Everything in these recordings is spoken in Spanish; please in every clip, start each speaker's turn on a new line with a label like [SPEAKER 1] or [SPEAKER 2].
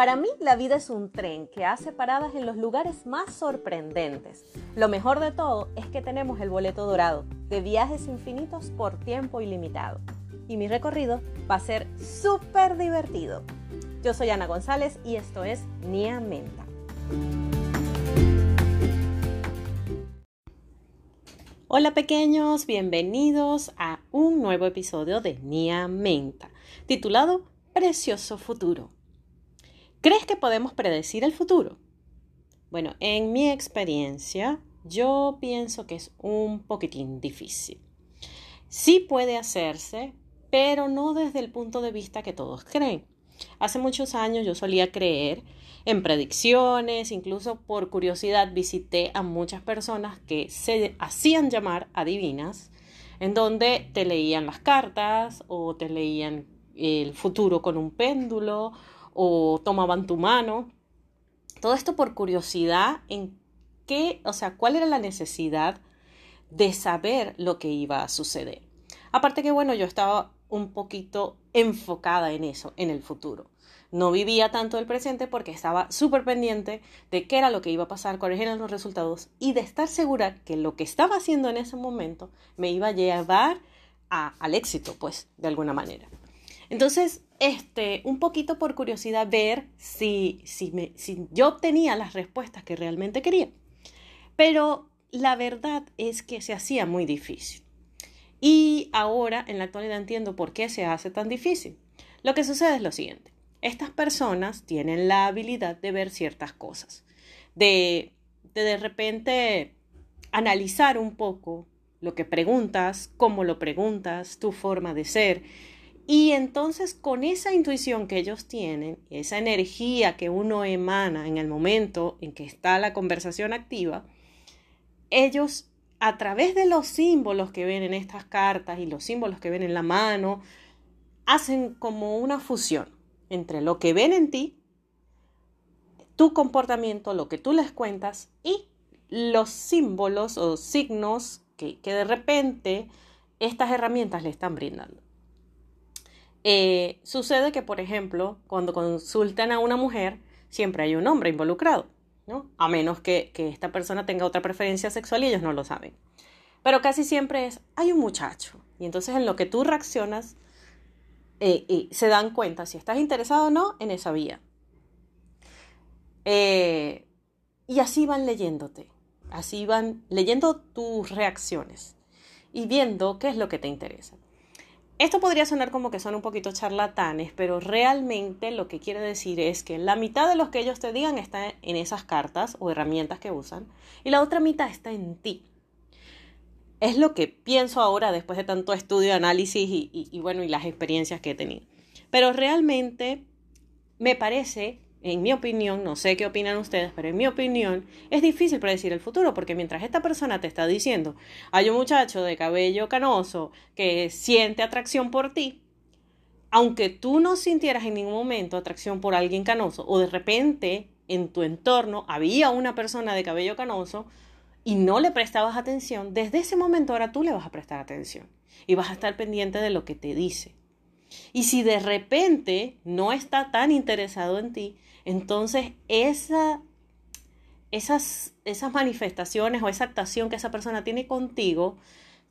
[SPEAKER 1] Para mí la vida es un tren que hace paradas en los lugares más sorprendentes. Lo mejor de todo es que tenemos el boleto dorado de viajes infinitos por tiempo ilimitado. Y mi recorrido va a ser súper divertido. Yo soy Ana González y esto es Nia Menta. Hola pequeños, bienvenidos a un nuevo episodio de Nia Menta, titulado Precioso Futuro. ¿Crees que podemos predecir el futuro? Bueno, en mi experiencia, yo pienso que es un poquitín difícil. Sí puede hacerse, pero no desde el punto de vista que todos creen. Hace muchos años yo solía creer en predicciones, incluso por curiosidad visité a muchas personas que se hacían llamar adivinas, en donde te leían las cartas o te leían el futuro con un péndulo o tomaban tu mano. Todo esto por curiosidad en qué, o sea, cuál era la necesidad de saber lo que iba a suceder. Aparte que, bueno, yo estaba un poquito enfocada en eso, en el futuro. No vivía tanto el presente porque estaba súper pendiente de qué era lo que iba a pasar, cuáles eran los resultados y de estar segura que lo que estaba haciendo en ese momento me iba a llevar al éxito, pues, de alguna manera. Entonces, este, un poquito por curiosidad, ver si, si, me, si yo obtenía las respuestas que realmente quería. Pero la verdad es que se hacía muy difícil. Y ahora, en la actualidad, entiendo por qué se hace tan difícil. Lo que sucede es lo siguiente. Estas personas tienen la habilidad de ver ciertas cosas, de de, de repente analizar un poco lo que preguntas, cómo lo preguntas, tu forma de ser. Y entonces con esa intuición que ellos tienen, esa energía que uno emana en el momento en que está la conversación activa, ellos a través de los símbolos que ven en estas cartas y los símbolos que ven en la mano, hacen como una fusión entre lo que ven en ti, tu comportamiento, lo que tú les cuentas y los símbolos o signos que, de repente estas herramientas le están brindando. Eh, sucede que, por ejemplo, cuando consultan a una mujer, siempre hay un hombre involucrado. A menos que, esta persona tenga otra preferencia sexual y ellos no lo saben. Pero casi siempre es, hay un muchacho. Y entonces en lo que tú reaccionas, eh, se dan cuenta si estás interesado o no en esa vía. Eh, y así van leyéndote, así van leyendo tus reacciones y viendo qué es lo que te interesa. Esto podría sonar como que son un poquito charlatanes, pero realmente lo que quiere decir es que la mitad de los que ellos te digan está en esas cartas o herramientas que usan y la otra mitad está en ti. Es lo que pienso ahora después de tanto estudio, análisis y, bueno, y las experiencias que he tenido. Pero realmente me parece en mi opinión, no sé qué opinan ustedes, pero en mi opinión es difícil predecir el futuro porque mientras esta persona te está diciendo, hay un muchacho de cabello canoso que siente atracción por ti, aunque tú no sintieras en ningún momento atracción por alguien canoso o de repente en tu entorno había una persona de cabello canoso y no le prestabas atención, desde ese momento ahora tú le vas a prestar atención y vas a estar pendiente de lo que te dice. Y si de repente no está tan interesado en ti, entonces esa, esas, esas manifestaciones o esa actuación que esa persona tiene contigo,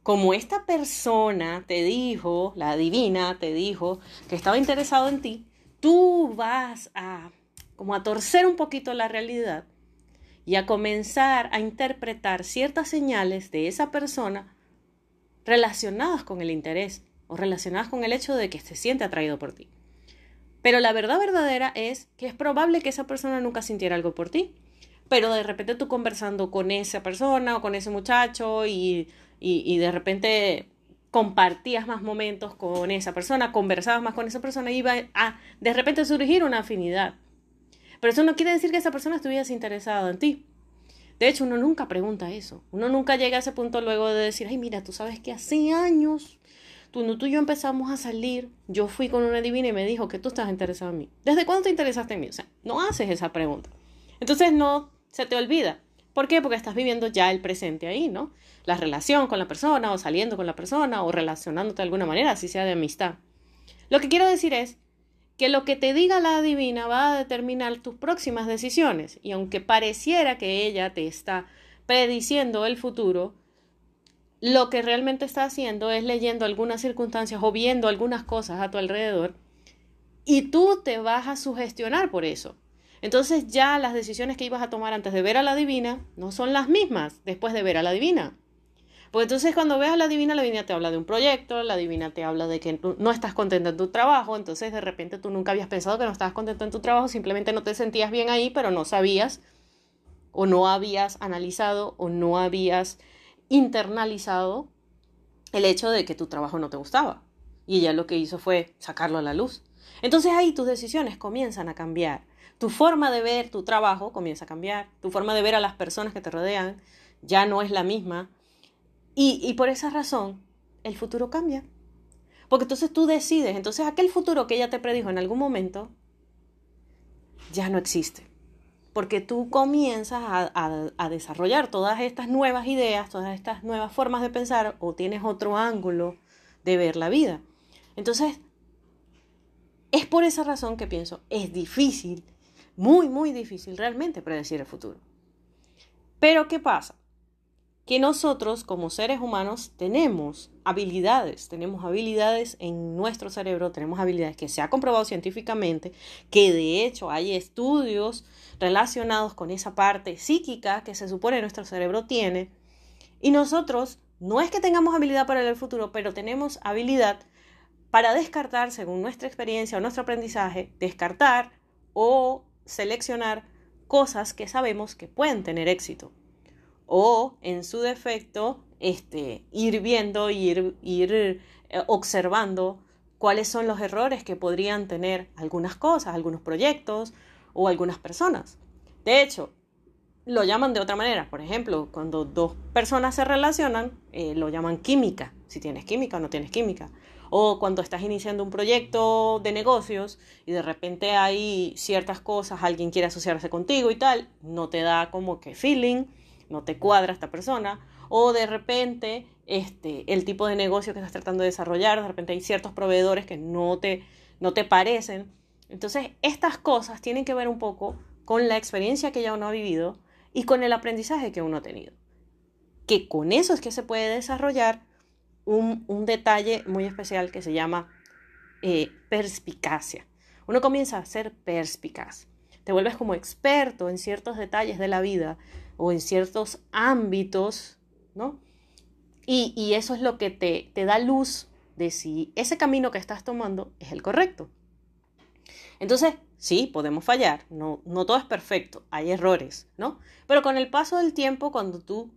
[SPEAKER 1] como esta persona te dijo, la divina te dijo que estaba interesado en ti, tú vas a como a torcer un poquito la realidad y a comenzar a interpretar ciertas señales de esa persona relacionadas con el interés o relacionadas con el hecho de que se siente atraído por ti. Pero la verdad verdadera es que es probable que esa persona nunca sintiera algo por ti. Pero de repente tú conversando con esa persona o con ese muchacho y, y, de repente compartías más momentos con esa persona, conversabas más con esa persona iba a de repente surgir una afinidad. Pero eso no quiere decir que esa persona estuviese interesada en ti. De hecho, uno nunca pregunta eso. Uno nunca llega a ese punto luego de decir, ay, mira, tú sabes que hace años cuando tú y yo empezamos a salir, yo fui con una divina y me dijo que tú estás interesado en mí. ¿Desde cuándo te interesaste en mí? O sea, no haces esa pregunta. Entonces no se te olvida. ¿Por qué? Porque estás viviendo ya el presente ahí, ¿no? La relación con la persona o saliendo con la persona o relacionándote de alguna manera, así sea de amistad. Lo que quiero decir es que lo que te diga la adivina va a determinar tus próximas decisiones. Y aunque pareciera que ella te está prediciendo el futuro, lo que realmente está haciendo es leyendo algunas circunstancias o viendo algunas cosas a tu alrededor y tú te vas a sugestionar por eso. Entonces ya las decisiones que ibas a tomar antes de ver a la divina no son las mismas después de ver a la divina. Pues entonces cuando ves a la divina, la divina te habla de un proyecto, la divina te habla de que no estás contento en tu trabajo, entonces de repente tú nunca habías pensado que no estabas contento en tu trabajo, simplemente no te sentías bien ahí, pero no sabías o no habías analizado o no habías internalizado el hecho de que tu trabajo no te gustaba. Y ella lo que hizo fue sacarlo a la luz. Entonces ahí tus decisiones comienzan a cambiar. Tu forma de ver tu trabajo comienza a cambiar. Tu forma de ver a las personas que te rodean ya no es la misma. Y, por esa razón, el futuro cambia. Porque entonces tú decides, entonces aquel futuro que ella te predijo en algún momento, ya no existe. Porque tú comienzas a, a, desarrollar todas estas nuevas ideas, todas estas nuevas formas de pensar o tienes otro ángulo de ver la vida. Entonces, es por esa razón que pienso, es difícil, muy, muy difícil realmente predecir el futuro. Pero ¿qué pasa? Que nosotros como seres humanos tenemos habilidades, tenemos habilidades en nuestro cerebro, tenemos habilidades que se ha comprobado científicamente, que de hecho hay estudios relacionados con esa parte psíquica que se supone nuestro cerebro tiene, y nosotros no es que tengamos habilidad para el futuro, pero tenemos habilidad para descartar, según nuestra experiencia o nuestro aprendizaje, descartar o seleccionar cosas que sabemos que pueden tener éxito o en su defecto este, ir viendo, ir, ir eh, observando cuáles son los errores que podrían tener algunas cosas, algunos proyectos o algunas personas. De hecho, lo llaman de otra manera. Por ejemplo, cuando dos personas se relacionan, eh, lo llaman química, si tienes química o no tienes química. O cuando estás iniciando un proyecto de negocios y de repente hay ciertas cosas, alguien quiere asociarse contigo y tal, no te da como que feeling no te cuadra esta persona, o de repente este, el tipo de negocio que estás tratando de desarrollar, de repente hay ciertos proveedores que no te, no te parecen. Entonces, estas cosas tienen que ver un poco con la experiencia que ya uno ha vivido y con el aprendizaje que uno ha tenido. Que con eso es que se puede desarrollar un, detalle muy especial que se llama eh, perspicacia. Uno comienza a ser perspicaz. Te vuelves como experto en ciertos detalles de la vida o en ciertos ámbitos, ¿no? Y, eso es lo que te, te da luz de si ese camino que estás tomando es el correcto. Entonces, sí, podemos fallar, no, todo es perfecto, hay errores, ¿no? Pero con el paso del tiempo, cuando tú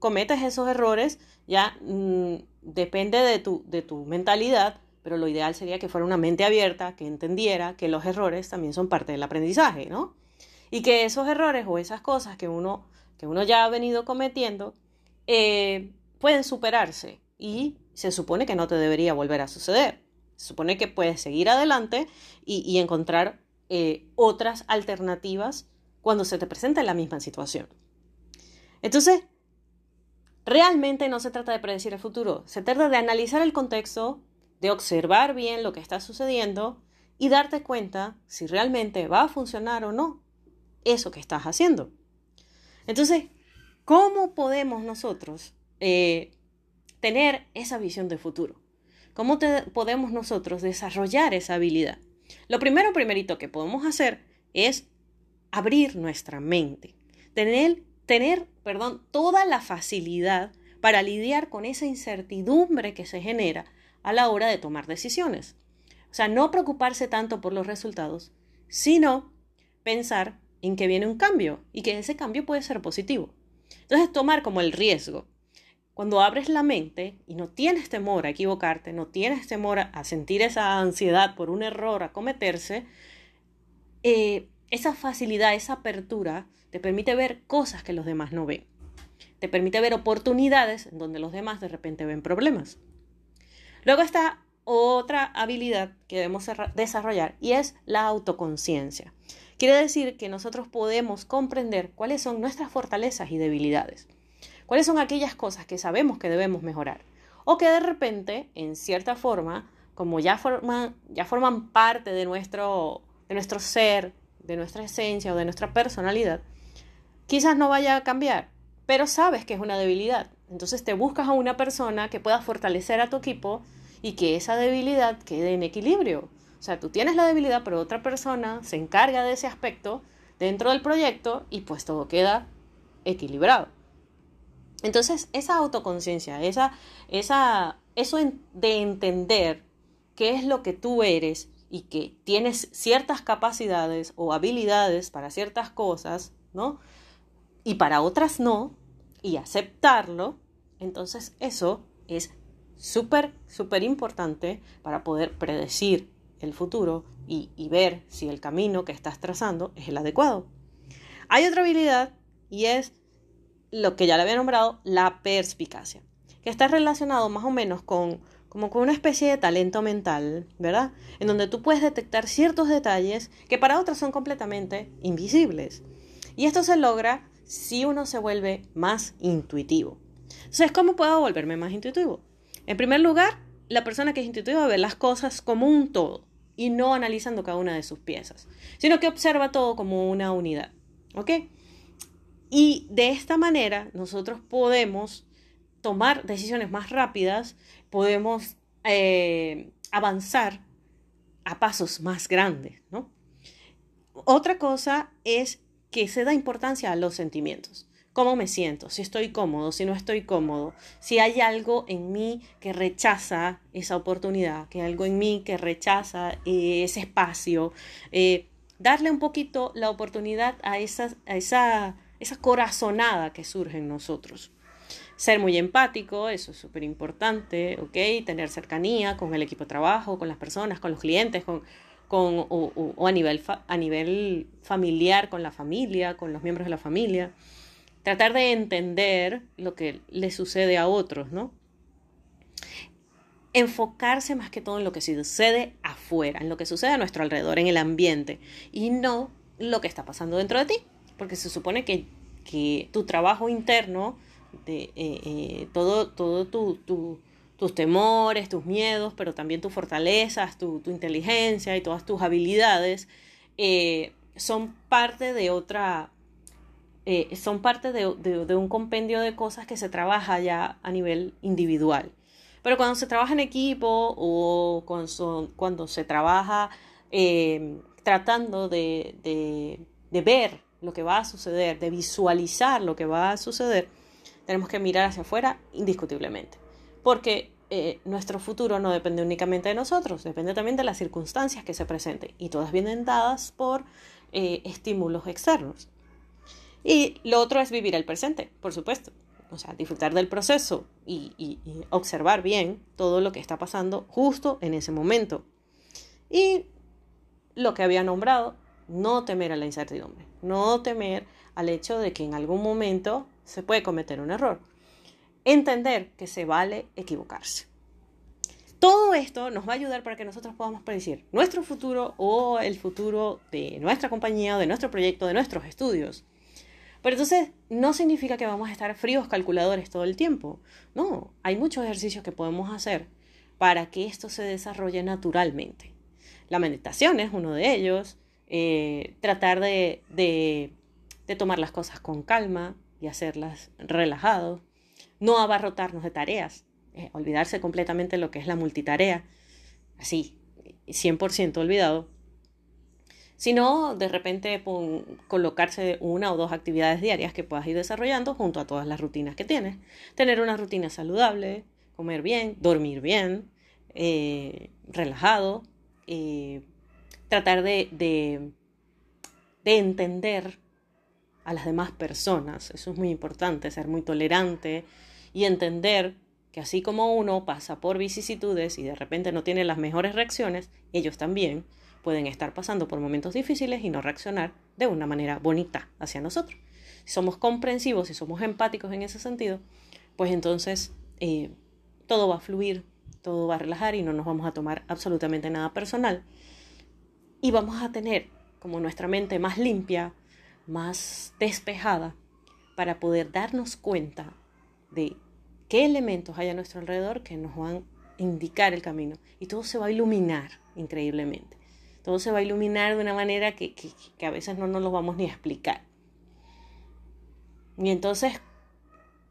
[SPEAKER 1] cometes esos errores, ya mm, depende de tu, de tu mentalidad, pero lo ideal sería que fuera una mente abierta, que entendiera que los errores también son parte del aprendizaje, ¿no? Y que esos errores o esas cosas que uno que uno ya ha venido cometiendo, eh, pueden superarse y se supone que no te debería volver a suceder. Se supone que puedes seguir adelante y, encontrar eh, otras alternativas cuando se te presenta la misma situación. Entonces, realmente no se trata de predecir el futuro, se trata de analizar el contexto, de observar bien lo que está sucediendo y darte cuenta si realmente va a funcionar o no eso que estás haciendo. Entonces, ¿cómo podemos nosotros eh, tener esa visión de futuro? ¿Cómo podemos nosotros desarrollar esa habilidad? Lo primero, primerito que podemos hacer es abrir nuestra mente, tener, tener, perdón, toda la facilidad para lidiar con esa incertidumbre que se genera a la hora de tomar decisiones. O sea, no preocuparse tanto por los resultados, sino pensar en que viene un cambio y que ese cambio puede ser positivo. Entonces, tomar como el riesgo. Cuando abres la mente y no tienes temor a equivocarte, no tienes temor a sentir esa ansiedad por un error a cometerse, eh, esa facilidad, esa apertura te permite ver cosas que los demás no ven. Te permite ver oportunidades en donde los demás de repente ven problemas. Luego está otra habilidad que debemos desarrollar y es la autoconciencia. Quiere decir que nosotros podemos comprender cuáles son nuestras fortalezas y debilidades, cuáles son aquellas cosas que sabemos que debemos mejorar o que de repente, en cierta forma, como ya forman, parte de nuestro, de nuestro ser, de nuestra esencia o de nuestra personalidad, quizás no vaya a cambiar, pero sabes que es una debilidad. Entonces te buscas a una persona que pueda fortalecer a tu equipo y que esa debilidad quede en equilibrio. O sea, tú tienes la debilidad, pero otra persona se encarga de ese aspecto dentro del proyecto y pues todo queda equilibrado. Entonces, esa autoconciencia, esa, esa, eso de entender qué es lo que tú eres y que tienes ciertas capacidades o habilidades para ciertas cosas, ¿no? Y para otras no, y aceptarlo, entonces eso es súper, súper importante para poder predecir el futuro y, ver si el camino que estás trazando es el adecuado. Hay otra habilidad y es lo que ya le había nombrado, la perspicacia, que está relacionado más o menos con como con una especie de talento mental, ¿verdad? En donde tú puedes detectar ciertos detalles que para otros son completamente invisibles. Y esto se logra si uno se vuelve más intuitivo. Entonces, ¿cómo puedo volverme más intuitivo? En primer lugar, la persona que es intuitiva ve las cosas como un todo y no analizando cada una de sus piezas, sino que observa todo como una unidad. ¿Ok? Y de esta manera nosotros podemos tomar decisiones más rápidas, podemos eh, avanzar a pasos más grandes, ¿no? Otra cosa es que se da importancia a los sentimientos. ¿Cómo me siento? Si estoy cómodo, si no estoy cómodo, si hay algo en mí que rechaza esa oportunidad, que hay algo en mí que rechaza eh, ese espacio, eh, darle un poquito la oportunidad a, esa, a esa esa corazonada que surge en nosotros. Ser muy empático, eso es súper importante, ¿ok? Tener cercanía con el equipo de trabajo, con las personas, con los clientes, con, con, o, a, nivel a nivel familiar, con la familia, con los miembros de la familia. Tratar de entender lo que le sucede a otros, ¿no? Enfocarse más que todo en lo que sucede afuera, en lo que sucede a nuestro alrededor, en el ambiente, y no lo que está pasando dentro de ti porque se supone que, tu trabajo interno, de, eh, eh, todo, todo tus temores, tus miedos, pero también tus fortalezas, tu, inteligencia y todas tus habilidades, eh, son parte de otra, son parte de, un compendio de cosas que se trabaja ya a nivel individual. Pero cuando se trabaja en equipo o cuando, se trabaja tratando de, de ver lo que va a suceder, de visualizar lo que va a suceder, tenemos que mirar hacia afuera indiscutiblemente. Porque eh, nuestro futuro no depende únicamente de nosotros, depende también de las circunstancias que se presenten y todas vienen dadas por eh, estímulos externos. Y lo otro es vivir el presente, por supuesto. O sea, disfrutar del proceso y, observar bien todo lo que está pasando justo en ese momento. Y lo que había nombrado, no temer a la incertidumbre, no temer al hecho de que en algún momento se puede cometer un error. Entender que se vale equivocarse. Todo esto nos va a ayudar para que nosotros podamos predecir nuestro futuro o el futuro de nuestra compañía, de nuestro proyecto, de nuestros estudios. Pero entonces no significa que vamos a estar fríos calculadores todo el tiempo. No, hay muchos ejercicios que podemos hacer para que esto se desarrolle naturalmente. La meditación es uno de ellos, eh, tratar de, de, tomar las cosas con calma y hacerlas relajado, no abarrotarnos de tareas, eh, olvidarse completamente lo que es la multitarea, así, 100% olvidado, sino de repente colocarse una o dos actividades diarias que puedas ir desarrollando junto a todas las rutinas que tienes. Tener una rutina saludable, comer bien, dormir bien, eh, relajado, tratar de, de, entender a las demás personas. Eso es muy importante, ser muy tolerante y entender que así como uno pasa por vicisitudes y de repente no tiene las mejores reacciones, ellos también pueden estar pasando por momentos difíciles y no reaccionar de una manera bonita hacia nosotros. Si somos comprensivos, si somos empáticos en ese sentido, pues entonces eh, todo va a fluir, todo va a relajar y no nos vamos a tomar absolutamente nada personal y vamos a tener como nuestra mente más limpia, más despejada, para poder darnos cuenta de qué elementos hay a nuestro alrededor que nos van indicar el camino y todo se va a iluminar increíblemente. Todo se va a iluminar de una manera que, que a veces no nos lo vamos ni a explicar. Y entonces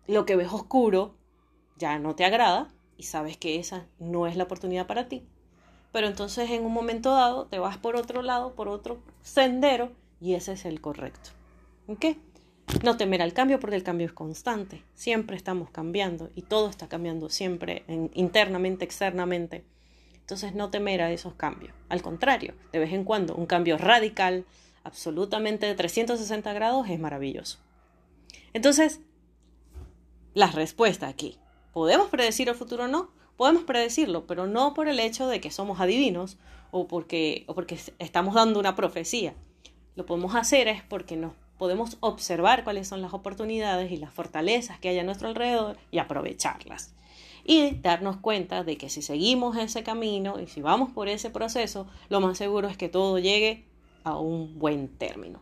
[SPEAKER 1] lo que ves oscuro ya no te agrada y sabes que esa no es la oportunidad para ti. Pero entonces en un momento dado te vas por otro lado, por otro sendero y ese es el correcto. ¿Ok? No temer al cambio porque el cambio es constante. Siempre estamos cambiando y todo está cambiando siempre internamente, externamente. Entonces no temer a esos cambios. Al contrario, de vez en cuando un cambio radical, absolutamente de 360 grados, es maravilloso. Entonces, la respuesta aquí. ¿Podemos predecir el futuro o no? Podemos predecirlo, pero no por el hecho de que somos adivinos o porque, o porque estamos dando una profecía. Lo podemos hacer es porque nos podemos observar cuáles son las oportunidades y las fortalezas que hay a nuestro alrededor y aprovecharlas. Y darnos cuenta de que si seguimos ese camino y si vamos por ese proceso, lo más seguro es que todo llegue a un buen término.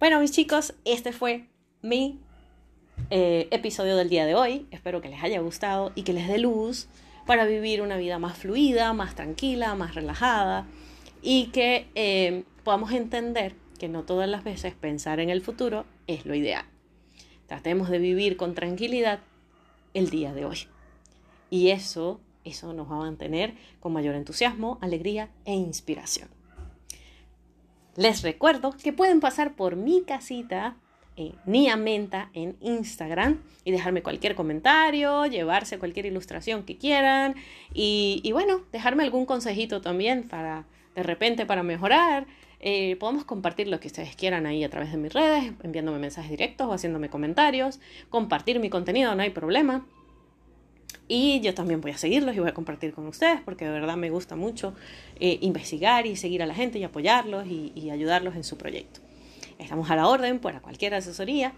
[SPEAKER 1] Bueno, mis chicos, este fue mi eh, episodio del día de hoy. Espero que les haya gustado y que les dé luz para vivir una vida más fluida, más tranquila, más relajada y que eh, podamos entender que no todas las veces pensar en el futuro es lo ideal. Tratemos de vivir con tranquilidad el día de hoy. Y eso, eso nos va a mantener con mayor entusiasmo, alegría e inspiración. Les recuerdo que pueden pasar por mi casita eh, Nia Menta en Instagram y dejarme cualquier comentario, llevarse cualquier ilustración que quieran y, bueno, dejarme algún consejito también para de repente para mejorar. Eh, podemos compartir lo que ustedes quieran ahí a través de mis redes, enviándome mensajes directos o haciéndome comentarios, compartir mi contenido, no hay problema. Y yo también voy a seguirlos y voy a compartir con ustedes porque de verdad me gusta mucho eh, investigar y seguir a la gente y apoyarlos y ayudarlos en su proyecto. Estamos a la orden para cualquier asesoría.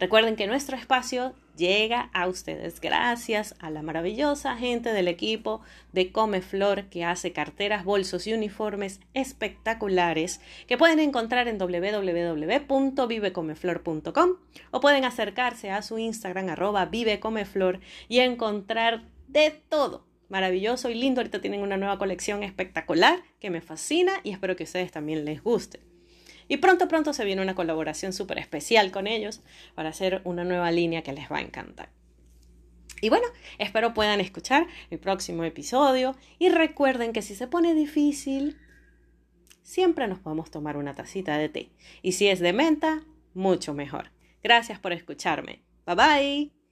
[SPEAKER 1] Recuerden que nuestro espacio llega a ustedes gracias a la maravillosa gente del equipo de Comeflor que hace carteras, bolsos y uniformes espectaculares que pueden encontrar en www.vivecomeflor.com o pueden acercarse a su Instagram arroba vivecomeflor y encontrar de todo maravilloso y lindo. Ahorita tienen una nueva colección espectacular que me fascina y espero que a ustedes también les guste. Y pronto, pronto se viene una colaboración súper especial con ellos para hacer una nueva línea que les va a encantar. Y bueno, espero puedan escuchar el próximo episodio y recuerden que si se pone difícil, siempre nos podemos tomar una tacita de té. Y si es de menta, mucho mejor. Gracias por escucharme. Bye bye.